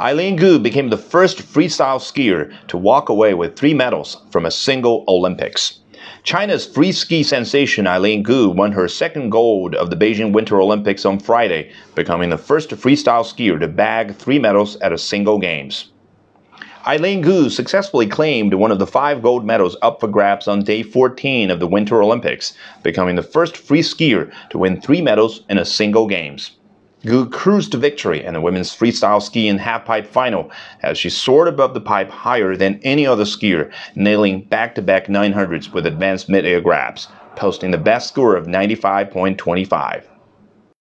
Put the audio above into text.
Eileen Gu became the first freestyle skier to walk away with three medals from a single Olympics. China's free ski sensation Eileen Gu won her second gold of the Beijing Winter Olympics on Friday, becoming the first freestyle skier to bag three medals at a single games. Eileen Gu successfully claimed one of the five gold medals up for grabs on day 14 of the Winter Olympics, becoming the first free skier to win three medals in a single games. Gu cruised to victory in the women's freestyle skiing halfpipe final as she soared above the pipe higher than any other skier, nailing back-to-back 900s with advanced mid-air grabs, posting the best score of 95.25.